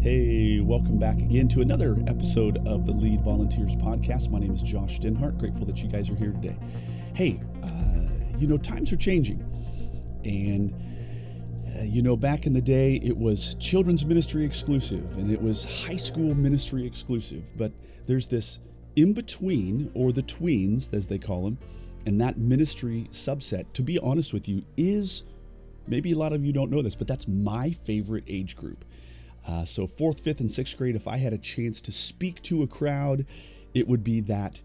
Hey, welcome back again to another episode of the Lead Volunteers Podcast. My name is Josh Denhart. Grateful that you guys are here today. Hey, uh, you know, times are changing. And, uh, you know, back in the day, it was children's ministry exclusive and it was high school ministry exclusive. But there's this in between, or the tweens, as they call them, and that ministry subset, to be honest with you, is maybe a lot of you don't know this, but that's my favorite age group. Uh, so, fourth, fifth, and sixth grade, if I had a chance to speak to a crowd, it would be that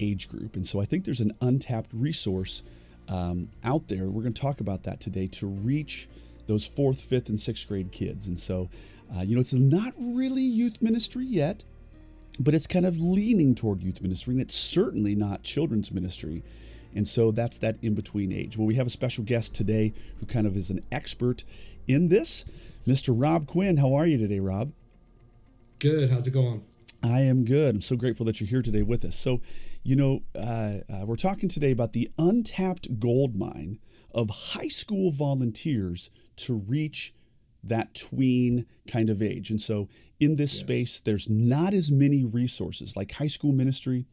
age group. And so, I think there's an untapped resource um, out there. We're going to talk about that today to reach those fourth, fifth, and sixth grade kids. And so, uh, you know, it's not really youth ministry yet, but it's kind of leaning toward youth ministry, and it's certainly not children's ministry. And so that's that in between age. Well, we have a special guest today who kind of is an expert in this. Mr. Rob Quinn. How are you today, Rob? Good. How's it going? I am good. I'm so grateful that you're here today with us. So, you know, uh, uh, we're talking today about the untapped gold mine of high school volunteers to reach that tween kind of age. And so, in this yes. space, there's not as many resources like high school ministry,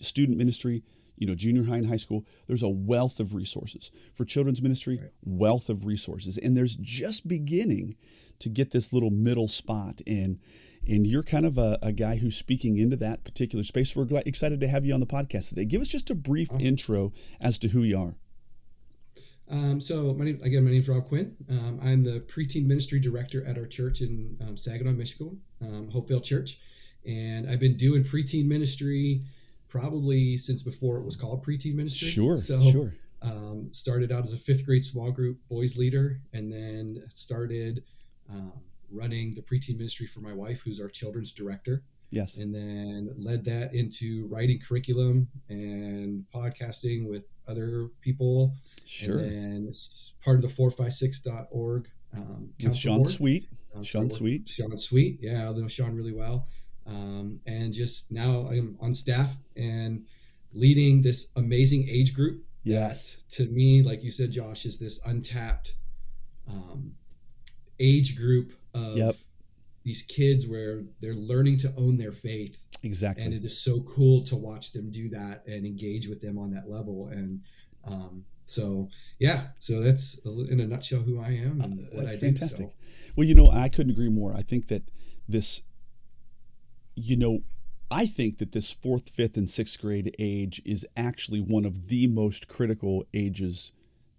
student ministry, you know, junior high and high school, there's a wealth of resources. For children's ministry, right. wealth of resources. And there's just beginning to get this little middle spot. And and you're kind of a, a guy who's speaking into that particular space. We're glad, excited to have you on the podcast today. Give us just a brief awesome. intro as to who you are. Um, so my name again, my name is Rob Quinn. Um, I'm the preteen ministry director at our church in um, Saginaw, Michigan, um, Hopevale Church, and I've been doing preteen ministry probably since before it was called preteen ministry. Sure, so, sure. Um, started out as a fifth grade small group boys leader, and then started um, running the preteen ministry for my wife, who's our children's director. Yes. And then led that into writing curriculum and podcasting with other people. Sure. And then part of the 456.org um, with Sean board. Sweet. Sean Sweet. Sean Sweet. Yeah, I know Sean really well um, and just now I'm on staff and leading this amazing age group. Yes. To me, like you said, Josh, is this untapped um, age group of yep. these kids where they're learning to own their faith. Exactly. And it is so cool to watch them do that and engage with them on that level. And um, so, yeah, so that's in a nutshell who I am and uh, what that's I fantastic. Do, so. Well, you know, I couldn't agree more. I think that this you know, I think that this fourth, fifth, and sixth grade age is actually one of the most critical ages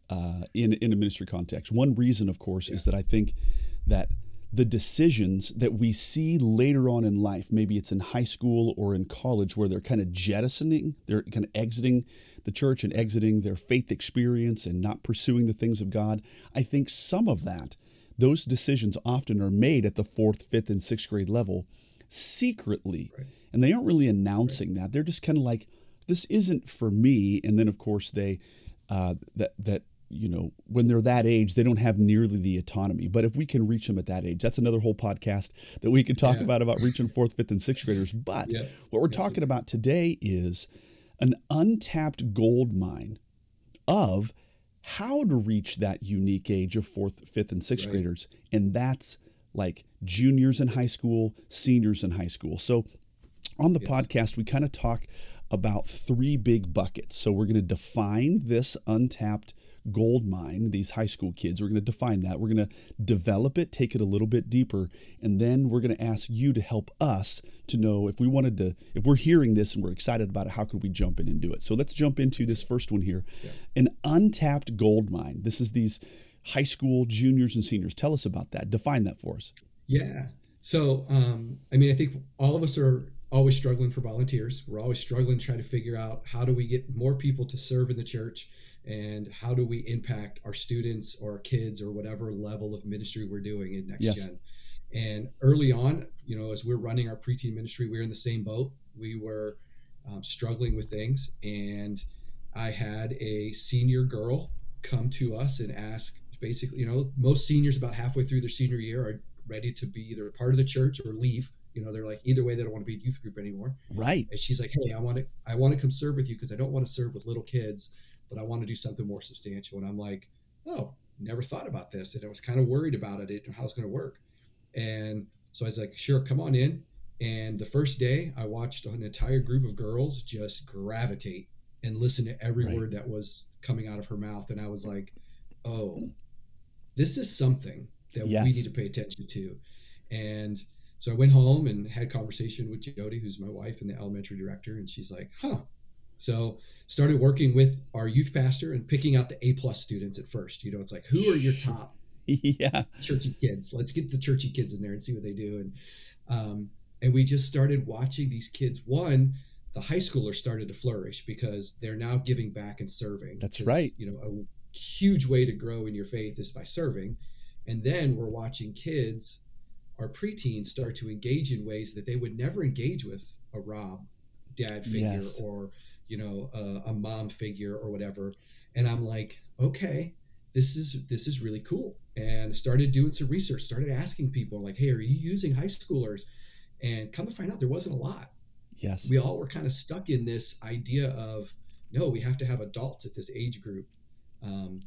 uh, in in a ministry context. One reason, of course, yeah. is that I think that the decisions that we see later on in life, maybe it's in high school or in college, where they're kind of jettisoning, they're kind of exiting the church and exiting their faith experience and not pursuing the things of God. I think some of that, those decisions often are made at the fourth, fifth, and sixth grade level secretly. Right. And they aren't really announcing right. that. They're just kind of like, this isn't for me. And then, of course, they, uh, that, that, you know, when they're that age, they don't have nearly the autonomy. But if we can reach them at that age, that's another whole podcast that we could talk yeah. about about reaching fourth, fifth, and sixth graders. But yeah. what we're talking about today is an untapped gold mine of how to reach that unique age of fourth, fifth, and sixth right. graders. And that's like juniors in high school, seniors in high school. So on the yes. podcast, we kind of talk about three big buckets. So we're going to define this untapped gold mine, these high school kids. We're going to define that. We're going to develop it, take it a little bit deeper, and then we're going to ask you to help us to know if we wanted to, if we're hearing this and we're excited about it, how could we jump in and do it? So let's jump into this first one here yeah. an untapped gold mine. This is these high school juniors and seniors. Tell us about that. Define that for us. Yeah. So, um, I mean, I think all of us are always struggling for volunteers. We're always struggling to try to figure out how do we get more people to serve in the church and how do we impact our students or our kids or whatever level of ministry we're doing in next yes. gen. And early on, you know, as we're running our preteen ministry, we we're in the same boat. We were um, struggling with things, and I had a senior girl come to us and ask basically, you know, most seniors about halfway through their senior year are ready to be either part of the church or leave. You know, they're like either way they don't want to be a youth group anymore. Right. And she's like, Hey, I want to I want to come serve with you because I don't want to serve with little kids, but I want to do something more substantial. And I'm like, Oh, never thought about this. And I was kind of worried about it, how it's going to work. And so I was like, sure, come on in. And the first day, I watched an entire group of girls just gravitate and listen to every right. word that was coming out of her mouth. And I was like, oh, this is something that yes. we need to pay attention to. And so I went home and had conversation with Jody, who's my wife and the elementary director, and she's like, "Huh." So started working with our youth pastor and picking out the A plus students at first. You know, it's like, who are your top yeah churchy kids? Let's get the churchy kids in there and see what they do. And um, and we just started watching these kids. One, the high schoolers started to flourish because they're now giving back and serving. That's right. You know, a huge way to grow in your faith is by serving. And then we're watching kids our preteens start to engage in ways that they would never engage with a Rob dad figure yes. or you know a, a mom figure or whatever. And i'm like okay this is this is really cool. And started doing some research started asking people like hey are you using high schoolers? And come to find out there wasn't a lot. Yes. We all were kind of stuck in this idea of no we have to have adults at this age group um,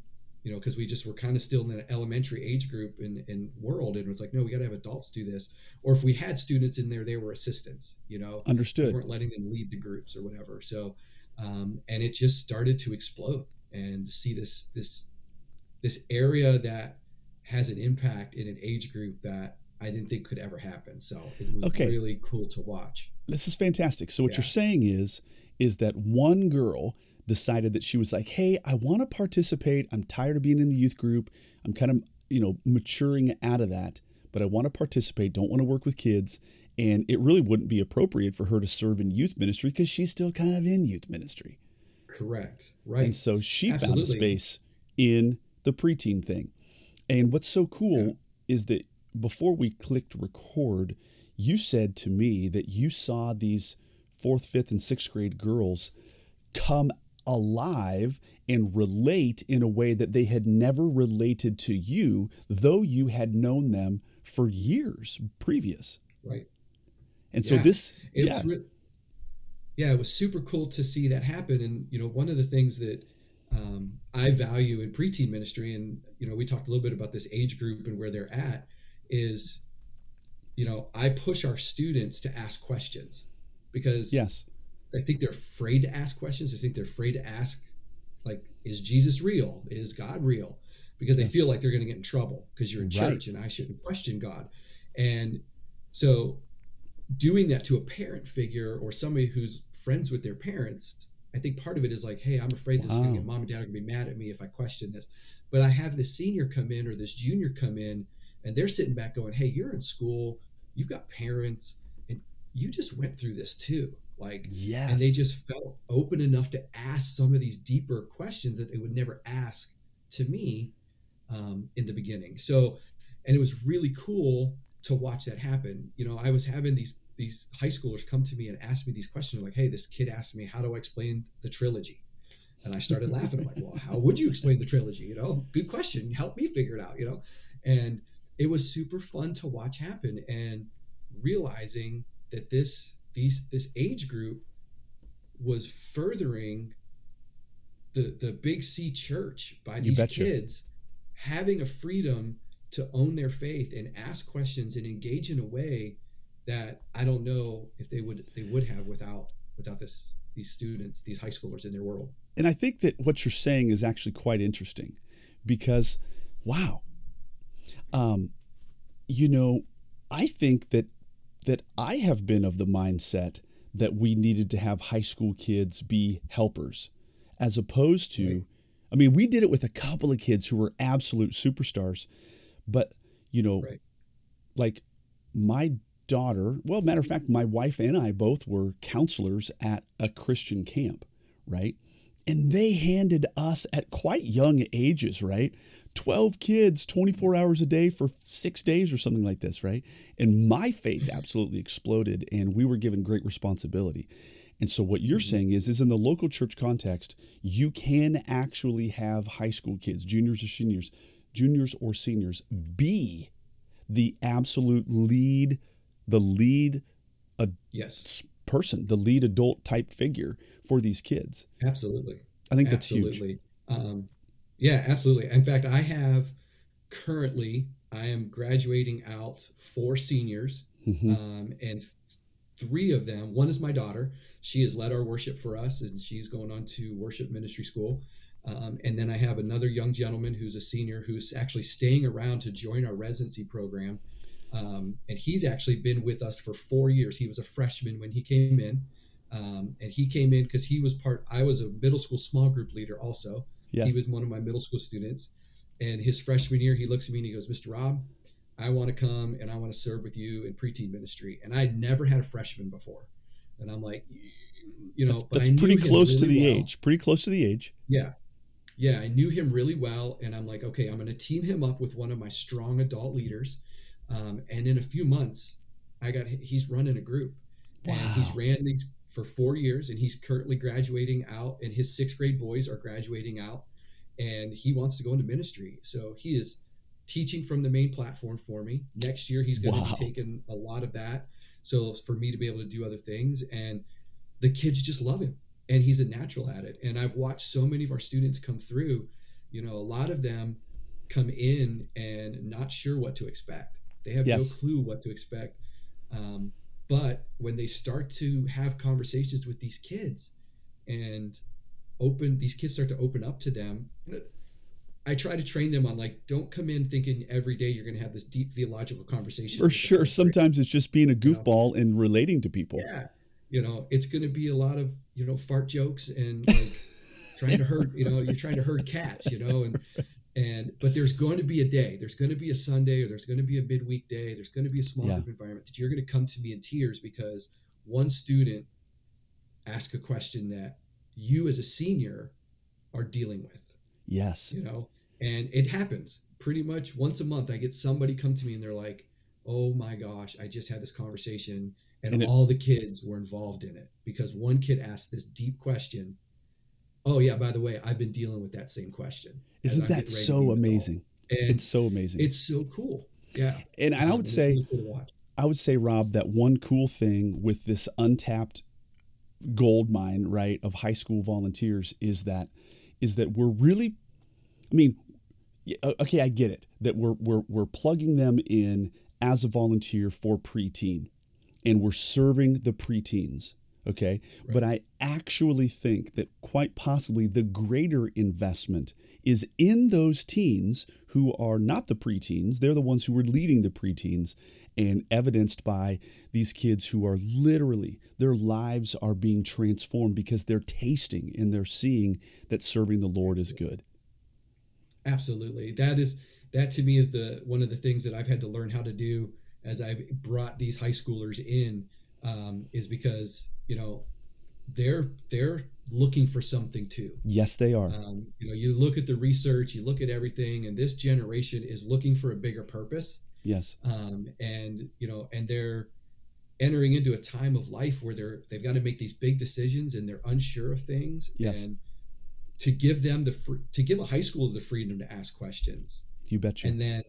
you know, because we just were kind of still in an elementary age group and, and world, and it was like, no, we got to have adults do this. Or if we had students in there, they were assistants. You know, understood. We weren't letting them lead the groups or whatever. So, um, and it just started to explode, and see this this this area that has an impact in an age group that I didn't think could ever happen. So it was okay. really cool to watch. This is fantastic. So what yeah. you're saying is is that one girl decided that she was like, hey, I want to participate. I'm tired of being in the youth group. I'm kind of, you know, maturing out of that, but I want to participate, don't want to work with kids. And it really wouldn't be appropriate for her to serve in youth ministry because she's still kind of in youth ministry. Correct. Right. And so she Absolutely. found a space in the preteen thing. And what's so cool yeah. is that before we clicked record, you said to me that you saw these fourth, fifth, and sixth grade girls come alive and relate in a way that they had never related to you, though you had known them for years previous. Right. And yeah. so this, it yeah. Re- yeah, it was super cool to see that happen. And, you know, one of the things that um, I value in preteen ministry, and, you know, we talked a little bit about this age group and where they're at, is, you know, I push our students to ask questions because yes I think they're afraid to ask questions. I think they're afraid to ask, like, is Jesus real? Is God real? Because they yes. feel like they're going to get in trouble because you're in church and I shouldn't question God. And so, doing that to a parent figure or somebody who's friends with their parents, I think part of it is like, hey, I'm afraid wow. this is going to get mom and dad are going to be mad at me if I question this. But I have this senior come in or this junior come in, and they're sitting back going, hey, you're in school, you've got parents, and you just went through this too like, yes. And they just felt open enough to ask some of these deeper questions that they would never ask to me um, in the beginning. So, and it was really cool to watch that happen. You know, I was having these these high schoolers come to me and ask me these questions like, "Hey, this kid asked me how do I explain the trilogy," and I started laughing. I'm like, "Well, how would you explain the trilogy? You know, good question. Help me figure it out. You know," and it was super fun to watch happen and realizing that this these this age group was furthering the the big C church by these kids having a freedom to own their faith and ask questions and engage in a way that I don't know if they would they would have without without this these students these high schoolers in their world. And I think that what you're saying is actually quite interesting because wow. Um you know, I think that that I have been of the mindset that we needed to have high school kids be helpers as opposed to right. I mean we did it with a couple of kids who were absolute superstars but you know right. like my daughter well matter of fact my wife and I both were counselors at a Christian camp right and they handed us at quite young ages right 12 kids 24 hours a day for six days or something like this, right? And my faith absolutely exploded and we were given great responsibility. And so what you're mm-hmm. saying is is in the local church context, you can actually have high school kids, juniors or seniors, juniors or seniors be the absolute lead, the lead a yes. person, the lead adult type figure for these kids. Absolutely. I think Absolutely. that's huge. Um, yeah, absolutely. In fact, I have currently I am graduating out four seniors, Mhm. um, and three of them. One is my daughter. She has led our worship for us, and she's going on to worship ministry school. Um, and then I have another young gentleman who's a senior who's actually staying around to join our residency program. Um, and he's actually been with us for four years. He was a freshman when he came in. Um, and he came in because he was part, I was a middle school small group leader also. Yes. He was one of my middle school students. And his freshman year, he looks at me and he goes, Mr. Rob, I want to come and I want to serve with you in preteen ministry. And I'd never had a freshman before. And I'm like, you know, that's that's pretty close to the well. age. Pretty close to the age. Yeah. Yeah. I knew him really well. And I'm like, okay, I'm going to team him up with one of my strong adult leaders. Um, and in a few months, I got, he's running a group. And he's ran these for four years and he's currently graduating out. And his sixth grade boys are graduating out. And he wants to go into ministry. So he is teaching from the main platform for me. Next year, he's going Wow. to be taking a lot of that. So for me to be able to do other things. And the kids just love him and he's a natural at it. And I've watched so many of our students come through, you know, a lot of them come in and not sure what to expect. They have Yes. no clue what to expect. Um, but when they start to have conversations with these kids and open, these kids start to open up to them. I try to train them on like, don't come in thinking every day you're going to have this deep theological conversation. For sure. Sometimes it's just being a know? goofball and relating to people. Yeah. You know, it's going to be a lot of, you know, fart jokes and like trying to hurt, you know, you're trying to herd cats, you know, and, and, but there's going to be a day, there's going to be a Sunday or there's going to be a midweek day, there's going to be a small Yeah. group environment that you're going to come to me in tears because one student asked a question that you as a senior are dealing with Yes. you know and it happens pretty much once a month i get somebody come to me and they're like oh my gosh i just had this conversation and, And it- all the kids were involved in it because one kid asked this deep question oh yeah by the way i've been dealing with that same question Isn't that getting ready to be so amazing? It's so amazing. It's so cool yeah and and I would say cool. I would say, Rob, that one cool thing with this untapped gold mine, right, of high school volunteers is that is that we're really, I mean, okay, I get it that we're we're we're plugging them in as a volunteer for preteen, and we're serving the preteens. Okay, but I actually think that quite possibly the greater investment is in those teens who are not the preteens. They're the ones who are leading the preteens, and evidenced by these kids who are literally, their lives are being transformed because they're tasting and they're seeing that serving the Lord is good. absolutely that is that to me is the one of the things that i've had to learn how to do as i've brought these high schoolers in um, is because you know they're they're looking for something too Yes, they are. um, you know you look at the research you look at everything and this generation is looking for a bigger purpose Yes. um, and you know and they're entering into a time of life where they're they've got to make these big decisions and they're unsure of things Yes. and to give them the fr- to give a high schooler the freedom to ask questions You betcha. and then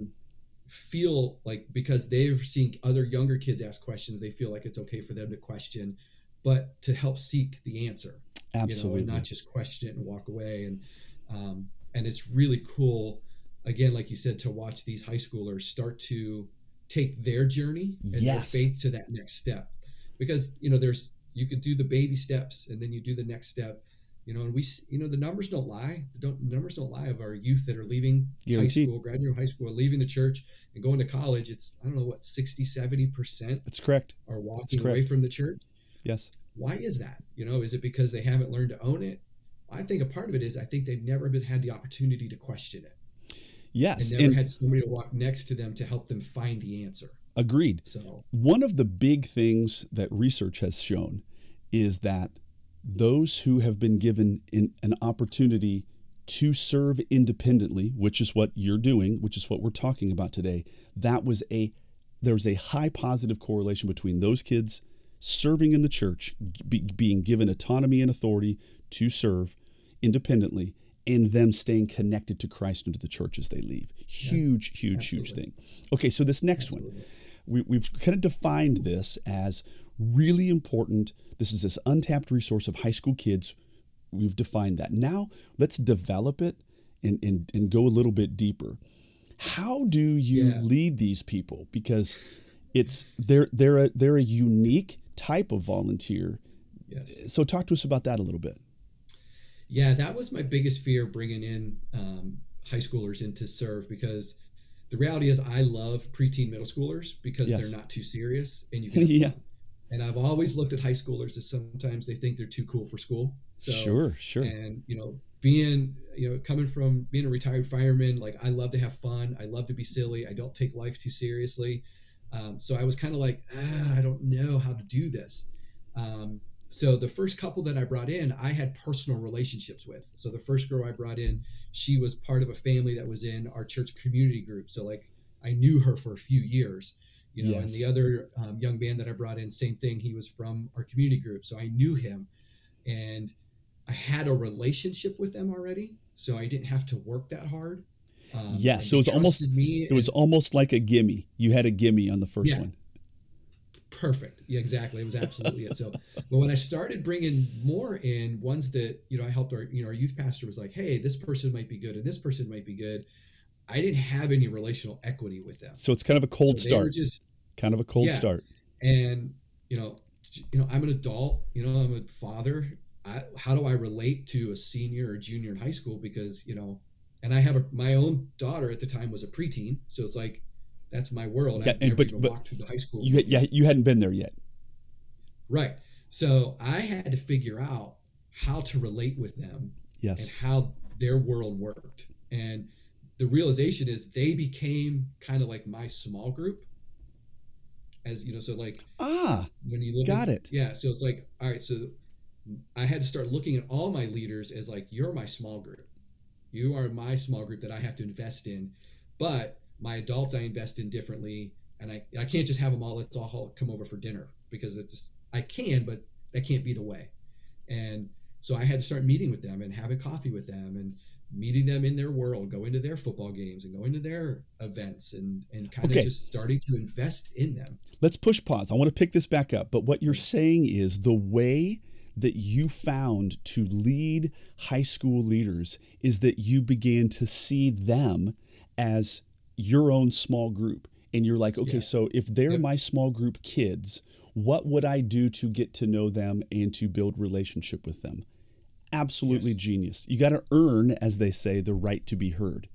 feel like because they're seeing other younger kids ask questions they feel like it's okay for them to question but to help seek the answer Absolutely. you know, and not just question it and walk away. And um, and it's really cool, again, like you said, to watch these high schoolers start to take their journey and Yes. their faith to that next step. Because you know, there's you could do the baby steps and then you do the next step. You know, and we, you know, the numbers don't lie. The don't, numbers don't lie of our youth that are leaving Guaranteed. high school, graduating high school, leaving the church and going to college. It's, I don't know what, 60, 70% That's correct. are walking away from the church Yes. why is that you know is it because they haven't learned to own it i think a part of it is i think they've never been had the opportunity to question it Yes. and never And had somebody to walk next to them to help them find the answer agreed. so One of the big things that research has shown is that those who have been given in, an opportunity to serve independently, which is what you're doing, which is what we're talking about today, that was a there's a high positive correlation between those kids serving in the church, be, being given autonomy and authority to serve independently, and them staying connected to Christ and to the church as they leave. Huge, huge, huge Absolutely. thing. Okay, so this next one we, we've kind of defined this as really important. This is this untapped resource of high school kids. We've defined that. Now let's develop it and, and, and go a little bit deeper. How do you Yeah. lead these people? Because it's they're they're a, they're a unique type of volunteer. Yes. So talk to us about that a little bit. Yeah, that was my biggest fear bringing in um, high schoolers into serve because the reality is I love preteen middle schoolers because Yes. they're not too serious and you can Yeah. And I've always looked at high schoolers as sometimes they think they're too cool for school. So, sure, sure. And you know, being you know coming from being a retired fireman, like I love to have fun. I love to be silly. I don't take life too seriously. Um, so I was kind of like, ah, I don't know how to do this. Um, so the first couple that I brought in, I had personal relationships with. So the first girl I brought in, she was part of a family that was in our church community group. So like I knew her for a few years, you know. And the other um, young man that I brought in, same thing. He was from our community group, so I knew him, and I had a relationship with them already, so I didn't have to work that hard. Um, Yeah, so they it's almost me. it was almost like a gimme. You had a gimme on the first Yeah. one. perfect. Yeah, exactly. It was absolutely it. So, but when I started bringing more in, ones that you know I helped our you know our youth pastor was like, hey, this person might be good and this person might be good. I didn't have any relational equity with them. So it's kind of a cold So start. just kind of a cold Yeah. start. and you know you know i'm an adult you know i'm a father I, how do i relate to a senior or junior in high school because you know and i have a, my own daughter at the time was a preteen so it's like that's my world Yeah, and- but- but walked through the high school You yeah, you hadn't been there yet. right so i had to figure out how to relate with them Yes. and how their world worked. And the realization is they became kind of like my small group. As you know, so like Ah, when you look got at, it. Yeah. So it's like, all right, so I had to start looking at all my leaders as like, you're my small group. You are my small group that I have to invest in. But my adults I invest in differently. And I, I can't just have them all, let's all come over for dinner because it's just, I can, but that can't be the way. And so I had to start meeting with them and having coffee with them and meeting them in their world, going to their football games and going to their events and, and kind Okay. of just starting to invest in them. Let's push pause. I want to pick this back up. But what you're saying is the way that you found to lead high school leaders is that you began to see them as your own small group. And you're like, okay, Yeah. so if they're Yep. my small group kids, what would I do to get to know them and to build relationship with them? Absolutely Yes. genius. You got to earn, as they say, the right to be heard.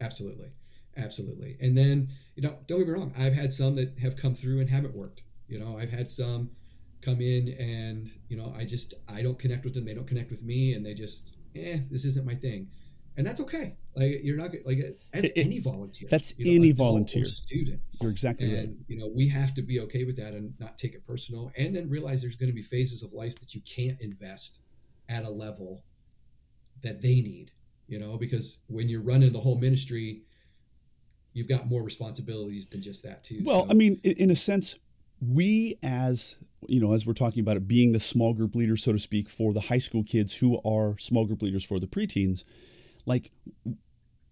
Absolutely. Absolutely. And then, you know, don't get me wrong, I've had some that have come through and haven't worked. You know, I've had some come in and, you know, I just I don't connect with them, they don't connect with me and they just eh, this isn't my thing. And that's okay. Like you're not like it's, that's It- any volunteer. that's you know, any volunteer. student. You're exactly And right. you know, we have to be okay with that and not take it personal and then realize there's going to be phases of life that you can't invest at a level that they need, you know, because when you're running the whole ministry, you've got more responsibilities than just that too. Well, So, I mean, in a sense, we as you know, as we're talking about it being the small group leader, so to speak, for the high school kids who are small group leaders for the preteens, like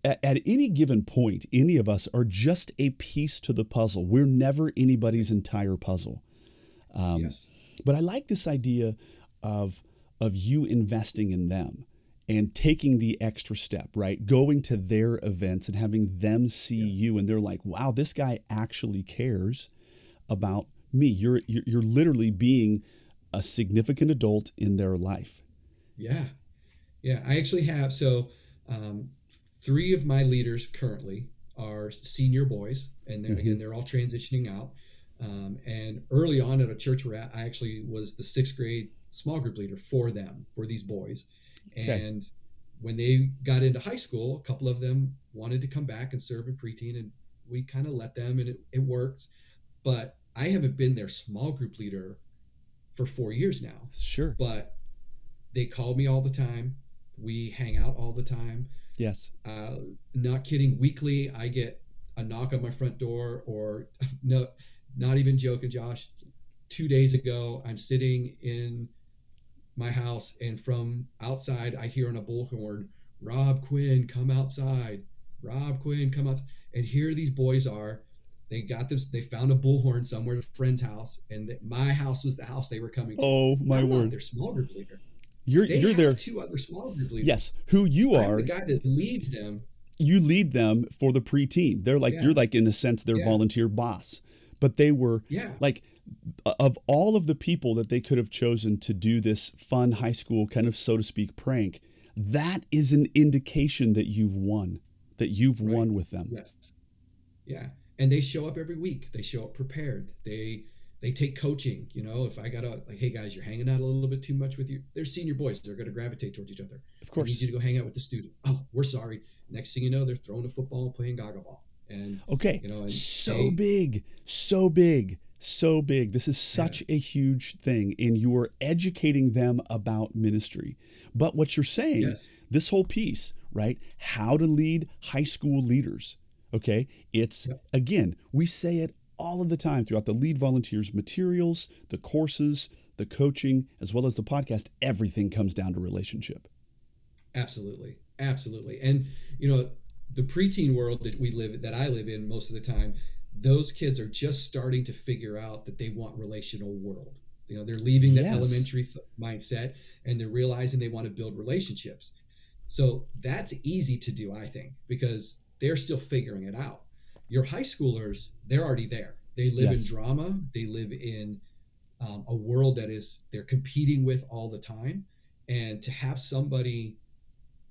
at, at any given point, any of us are just a piece to the puzzle. We're never anybody's entire puzzle. Um, yes. But I like this idea of of you investing in them and taking the extra step, right? Going to their events and having them see you and they're like, "Wow, this guy actually cares about me." You're you're, literally being a significant adult in their life. Yeah. Yeah. I actually have so um, three of my leaders currently are senior boys, and they're, Mhm. again, they're all transitioning out. Um, and early on at a church we're at, I actually was the sixth grade small group leader for them, for these boys. Okay. And when they got into high school, a couple of them wanted to come back and serve in preteen, and we kind of let them, and it, it worked. But I haven't been their small group leader for four years now Sure. but they call me all the time. We hang out all the time. Yes. Uh, not kidding. Weekly, I get a knock on my front door, or no, not even joking, Josh. Two days ago, I'm sitting in my house, and from outside, I hear on a bullhorn, "Rob Quinn, come outside! Rob Quinn, come out!" And here these boys are. They got this. They found a bullhorn somewhere at a friend's house, and my house was the house they were coming to. Oh my I'm word. their small group leader. You're They you're there. two other small group leaders. Yes. Who you I'm are the guy that leads them, you lead them for the preteen. They're like Yeah. you're like in a sense their Yeah. volunteer boss. But they were Yeah. like of all of the people that they could have chosen to do this fun high school kind of so to speak prank, that is an indication that you've won, that you've Right. won with them. Yes. Yeah. And they show up every week. They show up prepared. They they take coaching. You know, if I gotta like, hey guys, you're hanging out a little bit too much with you. They're senior boys. They're gonna gravitate towards each other. Of course I need you to go hang out with the students. Oh, we're sorry. Next thing you know, they're throwing a football, playing gaga ball. And Okay. you know, and so big, so big, so big. This is such a huge thing. And you are educating them about ministry. But what you're saying, Yes. this whole piece, right? How to lead high school leaders. Okay. It's, Yep. again, we say it all of the time throughout the lead volunteers materials, the courses, the coaching, as well as the podcast. Everything comes down to relationship. Absolutely, absolutely. And you know, the preteen world that we live that I live in most of the time, those kids are just starting to figure out that they want relational world. You know, they're leaving that Yes. elementary th- mindset and they're realizing they want to build relationships. So that's easy to do, I think, because they're still figuring it out. Your high schoolers, they're already there. They live Yes. in drama. They live in um, a world that is they're competing with all the time, and to have somebody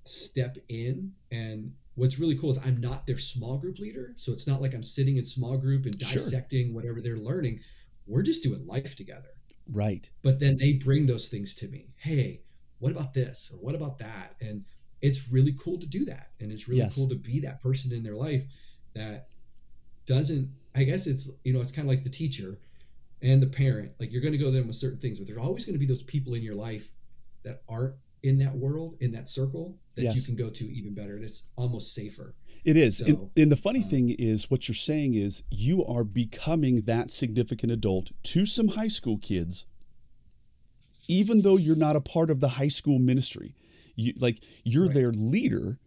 step in and what's really cool is I'm not their small group leader. So it's not like I'm sitting in small group and Sure. dissecting whatever they're learning. We're just doing life together. Right. But then they bring those things to me. Hey, what about this? Or what about that? And it's really cool to do that. And it's really Yes. cool to be that person in their life that doesn't, I guess it's, you know, it's kind of like the teacher and the parent. Like you're going to go to them with certain things, but there's always going to be those people in your life that aren't in that world, in that circle that you can go to even better. And it's almost safer. It is. and, and the funny um, thing is, what you're saying is you are becoming that significant adult to some high school kids, even though you're not a part of the high school ministry. You like you're Right. their leader,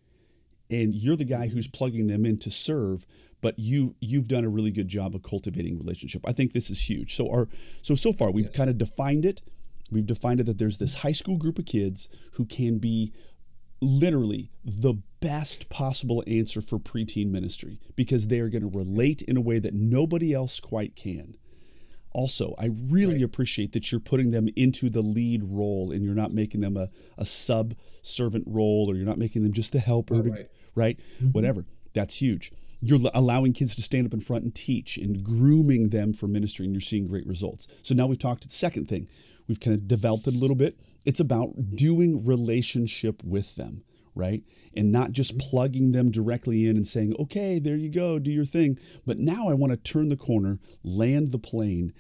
and you're the guy mm-hmm. who's plugging them in to serve. But you you've done a really good job of cultivating relationship. I think this is huge. So our so so far we've Yes. kind of defined it. We've defined it that there's this high school group of kids who can be literally the best possible answer for preteen ministry because they are going to relate in a way that nobody else quite can. Also, I really Right. appreciate that you're putting them into the lead role and you're not making them a, a sub servant role or you're not making them just the helper, Oh, to- right. right? Mhm. Whatever. That's huge. You're allowing kids to stand up in front and teach and grooming them for ministry, and you're seeing great results. So now we've talked. Second thing, we've kind of developed it a little bit. It's about doing relationship with them, right? And not just Mm-hmm. plugging them directly in and saying, okay, there you go, do your thing. But now I want to turn the corner, land the plane,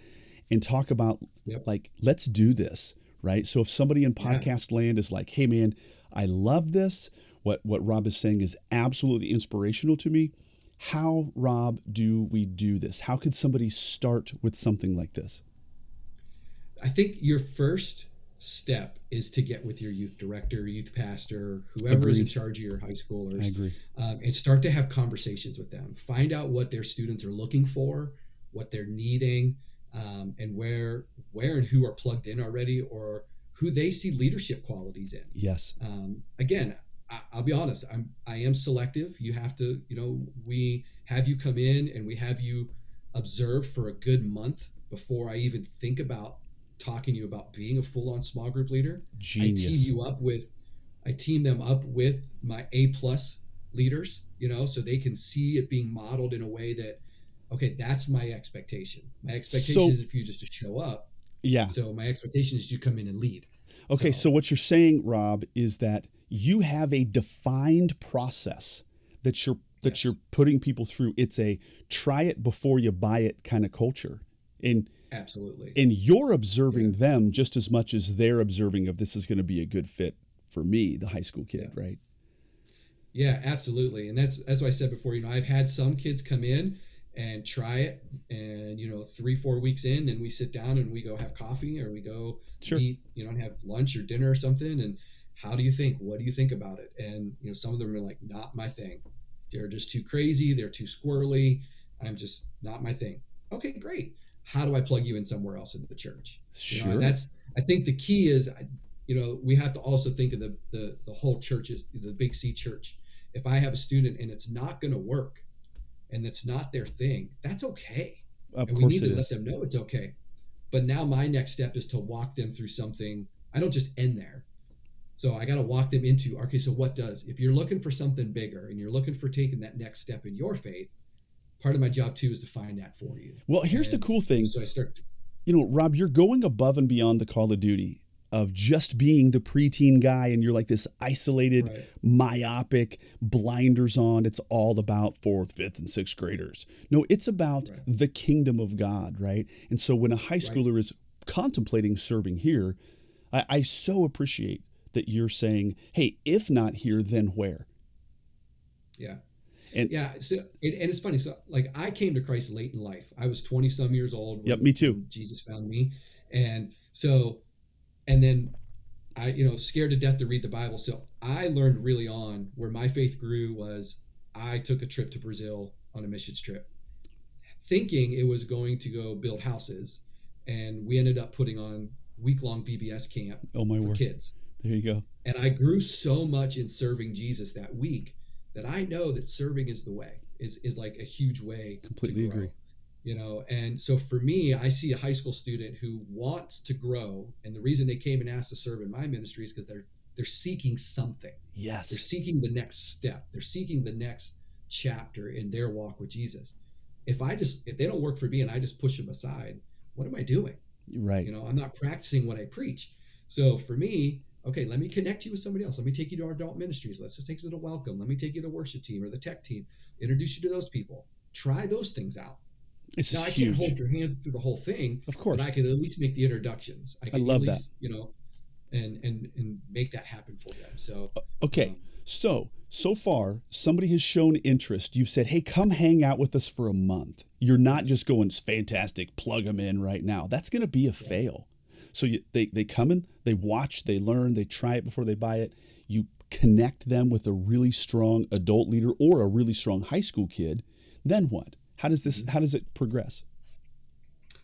and talk about Yep. like, let's do this, right? So if somebody in Yeah. podcast land is like, hey, man, I love this. What, what Rob is saying is absolutely inspirational to me. How, Rob, do we do this? How could somebody start with something like this? I think your first step is to get with your youth director, youth pastor, whoever is in charge of your high schoolers. I agree. um, and start to have conversations with them. Find out what their students are looking for, what they're needing, um, and where where and who are plugged in already, or who they see leadership qualities in. Yes. Um, again, I, I'll be honest. I'm I am selective. You have to, you know, we have you come in and we have you observe for a good month before I even think about talking to you about being a full on small group leader. I team you up with I team them up with my A plus leaders, you know, so they can see it being modeled in a way that okay, that's my expectation. My expectation So- is if you just to show up. Yeah. So my expectation is you come in and lead. Okay, so, So- what you're saying, Rob, is that you have a defined process that you're that Yes. you're putting people through. It's a try it before you buy it kind of culture. And Absolutely. and you're observing them just as much as they're observing if this is going to be a good fit for me, the high school kid, right? Yeah, absolutely. And that's that's what I said before. You know, I've had some kids come in and try it, and you know, three four weeks in, and we sit down and we go have coffee or we go Sure. eat, you know, and have lunch or dinner or something. And how do you think? What do you think about it? And you know, some of them are like, not my thing. They're just too crazy. They're too squirrely. I'm just not my thing. Okay, great. How do I plug you in somewhere else in the church? You know, Sure. that's I think the key is, I- you know, we have to also think of the the the whole church is the Big C church if I have a student and it's not going to work and it's not their thing, that's okay. Of and course we need to is. let them know it's okay. But now my next step is to walk them through something. I don't just end there. So I got to walk them into okay, so what does? If you're looking for something bigger and you're looking for taking that next step in your faith, part of my job too is to find that for you. Well, here's the cool thing. So I start you know, Rob, you're going above and beyond the call of duty of just being the preteen guy and you're like this isolated, Right. myopic, blinders on. It's all about fourth, fifth, and sixth graders. No, it's about Right. the kingdom of God, right? And so when a high schooler is contemplating serving here, I, I so appreciate that you're saying, hey, if not here, then where? Yeah. And- yeah, so it, and it's funny. So like I came to Christ late in life. I was 20 some years old. Yep, me too. when Jesus found me. And so and then I, you know, scared to death to read the Bible. So I learned really on where my faith grew was I took a trip to Brazil on a missions trip, thinking it was going to go build houses. And we ended up putting on week long VBS camp Oh, my for word. kids. There you go. And I grew so much in serving Jesus that week that I know that serving is the way, is is like a huge way. to Completely grow, agree. You know, and so for me, I see a high school student who wants to grow, and the reason they came and asked to serve in my ministry is because they're they're seeking something. Yes. They're seeking the next step. They're seeking the next chapter in their walk with Jesus. If I just if they don't work for me and I just push them aside, what am I doing? Right. You know, I'm not practicing what I preach. So for me, okay, let me connect you with somebody else. Let me take you to our adult ministries. Let's just take you to welcome. Let me take you to the worship team or the tech team. Introduce you to those people. Try those things out. This Now I huge. can't hold your hand through the whole thing, of course. but I can at least make the introductions. I, can love at that. You know, and and and make that happen for them. So Okay, um, so so far somebody has shown interest. You've said, "Hey, come hang out with us for a month." You're not just going, fantastic, plug them in right now." That's going to be a fail. So you, they they come in, they watch, they learn, they try it before they buy it. You connect them with a really strong adult leader or a really strong high school kid. Then what? How does this? How does it progress?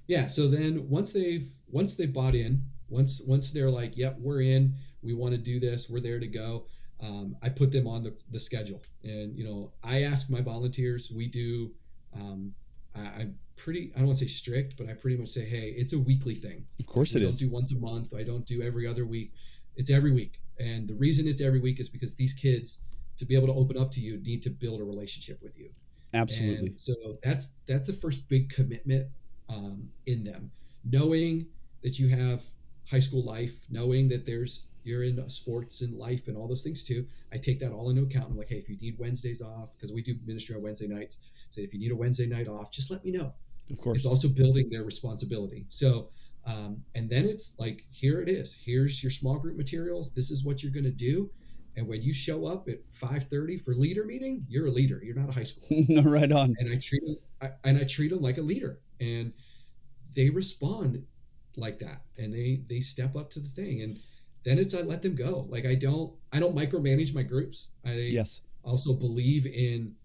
yeah so then once they've once they've bought in once once they're like yep we're in we want to do this we're there to go um, i put them on the, the schedule and you know i ask my volunteers we do um, I, pretty i don't want to say strict but i pretty much say hey it's a weekly thing Of course we it don't is. do once a month i don't do every other week it's every week and the reason it's every week is because these kids to be able to open up to you need to build a relationship with you Absolutely. and so that's that's the first big commitment um, in them, knowing that you have high school life, knowing that there's you're in sports and life and all those things too. I take that all into account. I'm like, hey, if you need Wednesdays off, because we do ministry on Wednesday nights, say if you need a Wednesday night off, just let me know. Of course. It's also building their responsibility. So, um, and then it's like, here it is. Here's your small group materials. This is what you're going to do. And when you show up at 5:30 for leader meeting, you're a leader. You're not a high school no, right on. and I treat them I, and I treat them like a leader, and they respond like that, and they they step up to the thing, and then it's I let them go. Like I don't I don't micromanage my groups. I Yes. also believe in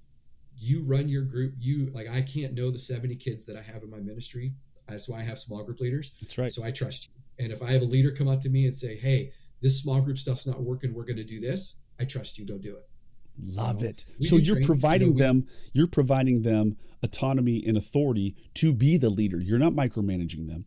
you run your group. You like I can't know the seventy kids that I have in my ministry. Uh, That's why I have small group leaders. That's right. So I trust you. And if I have a leader come up to me and say, "Hey, this small group stuff's not working. We're going to do this," I trust you. Go do it. Love So, it. So you're train- you know, providing we- them you're providing them autonomy and authority to be the leader. You're not micromanaging them.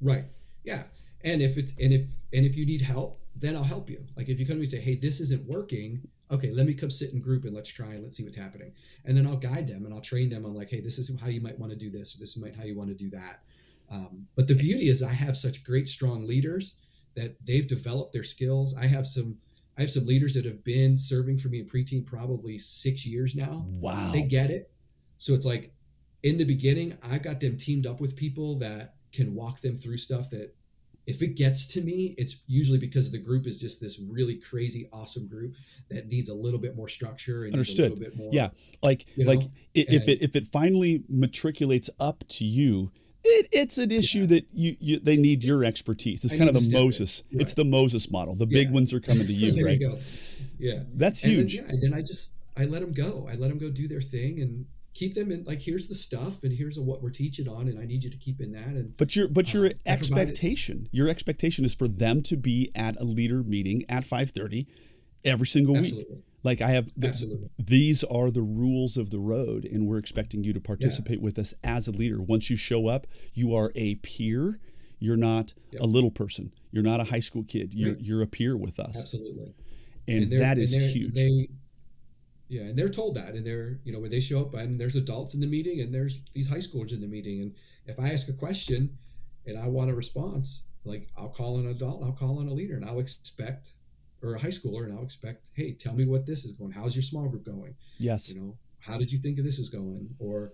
Right. Yeah. And if it's and if and if you need help, then I'll help you. Like if you come to me and say, "Hey, this isn't working," okay, let me come sit in group and let's try and let's see what's happening. And then I'll guide them and I'll train them on like, "Hey, this is how you might want to do this, or this might how you want to do that." Um, but the beauty is, I have such great, strong leaders that they've developed their skills. I have some, I have some leaders that have been serving for me in preteen probably six years now Wow. they get it. So it's like in the beginning, I've got them teamed up with people that can walk them through stuff that if it gets to me, it's usually because the group is just this really crazy, awesome group that needs a little bit more structure and Understood. a little bit more. Yeah. Like You like know? i if And- it if it finally matriculates up to you, it, it's an issue that you, you they need your expertise. It's I kind of the to step in. Moses. It's the Moses model. The big Yeah. ones are coming to you, right? you. Yeah. That's And then, huge. yeah, and then I just I let them go. I let them go do their thing and keep them in like here's the stuff and here's what we're teaching on and I need you to keep in that and But your but your Um, expectation, your expectation is for them to be at a leader meeting at 5:30 every single week. Like I have, th- Absolutely. these are the rules of the road, and we're expecting you to participate with us as a leader. Once you show up, you are a peer. You're not Yep. a little person. You're not a high school kid. You're Right. you're a peer with us, Absolutely. and, they're- that is huge. They, yeah, and they're told that, and they're you know when they show up, and there's adults in the meeting, and there's these high schoolers in the meeting, and if I ask a question, and I want a response, like I'll call an adult, I'll call on a leader, and I'll expect, or a high schooler, and I'll expect, hey, tell me what this is going. How's your small group going? yes, You know, how did you think of this is going? Or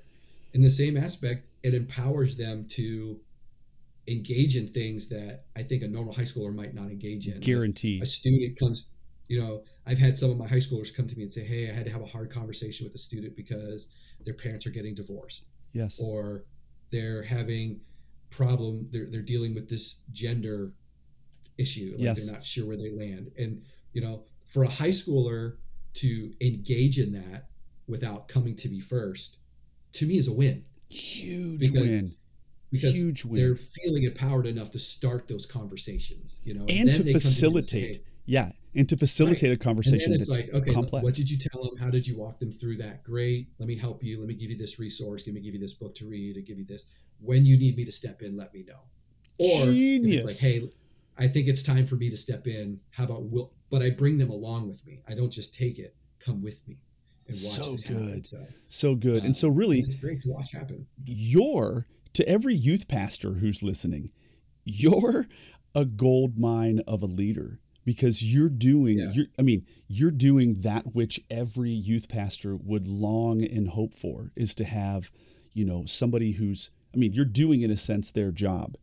in the same aspect, it empowers them to engage in things that I think a normal high schooler might not engage in. If guaranteed. a student comes you know i've had some of my high schoolers come to me and say hey i had to have a hard conversation with a student because their parents are getting divorced Yes, or they're having problem they're, they're dealing with this gender issue like Yes. they're not sure where they land and you know for a high schooler to engage in that without coming to me first to me is a win huge because win. because Huge win. they're feeling empowered enough to start those conversations you know and then to and say, facilitate. yeah, and to facilitate a And conversation that's like, okay, complex. what did you tell them? How did you walk them through that? Great. Let me help you. Let me give you this resource. Let me give you this book to read. Or give you this. When you need me to step in, let me know. Or Genius. it's like, hey, I think it's time for me to step in. How about will? But I bring them along with me. I don't just take it. Come with me and watch So this good. So, so good, and um, so really, it's great to watch happen. you're to every youth pastor who's listening, you're a gold mine of a leader because you're doing Yeah. you're I mean, you're doing that which every youth pastor would long and hope for is to have, you know, somebody who's I mean, you're doing in a sense their job.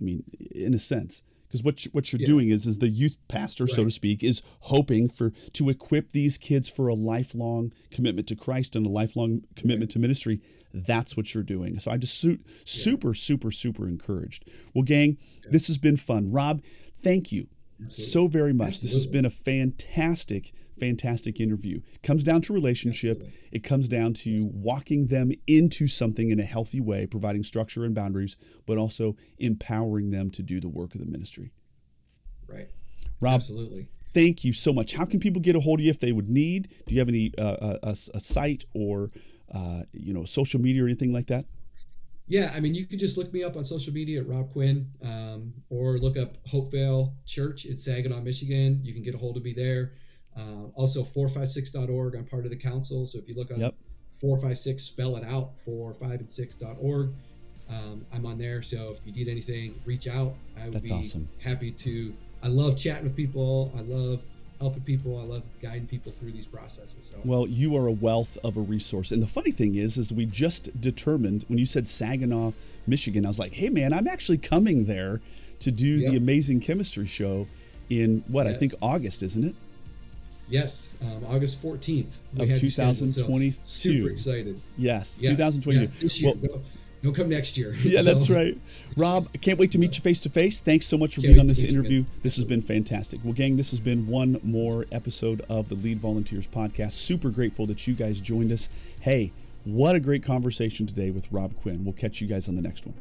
I mean, in a sense, because what you, what you're Yeah. doing is is the youth pastor, so to speak, is hoping for to equip these kids for a lifelong commitment to Christ and a lifelong commitment to ministry. That's what you're doing. So I just su- super, super, super encouraged. Well, gang, this has been fun. Rob, thank you so very much. This has been a fantastic, fantastic interview. It Comes down to relationship. Absolutely. It comes down to walking them into something in a healthy way, providing structure and boundaries, but also empowering them to do the work of the ministry. Right. Rob, Absolutely. thank you so much. How can people get a hold of you if they would need? Do you have any uh, a, a site or uh, you know social media or anything like that? Yeah, I mean, you could just look me up on social media at Rob Quinn, um, or look up Hopevale Church in Saginaw, Michigan. You can get a hold of me there. Uh, also, 456.org. I'm part of the council, so if you look up Yep. 456, spell it out, 4, 5, and 6.org. Um, I'm on there, so if you need anything, reach out. I would That's be awesome. happy to. I love chatting with people. I love helping people. I love guiding people through these processes. So Well, you are a wealth of a resource. And the funny thing is, is we just determined when you said Saginaw, Michigan, I was like, hey man, I'm actually coming there to do the amazing chemistry show in what I think August, isn't it? yes, um, August 14th Of had you scheduled, so 2022. super excited. Yes, Yes, 2022. yes. Well, Don't come next year. yeah, that's right. Rob, I can't wait to meet you face to face. Thanks so much for Can't being on this interview. This has been fantastic. Well, gang, this has been one more episode of the Lead Volunteers podcast. Super grateful that you guys joined us. Hey, what a great conversation today with Rob Quinn. We'll catch you guys on the next one.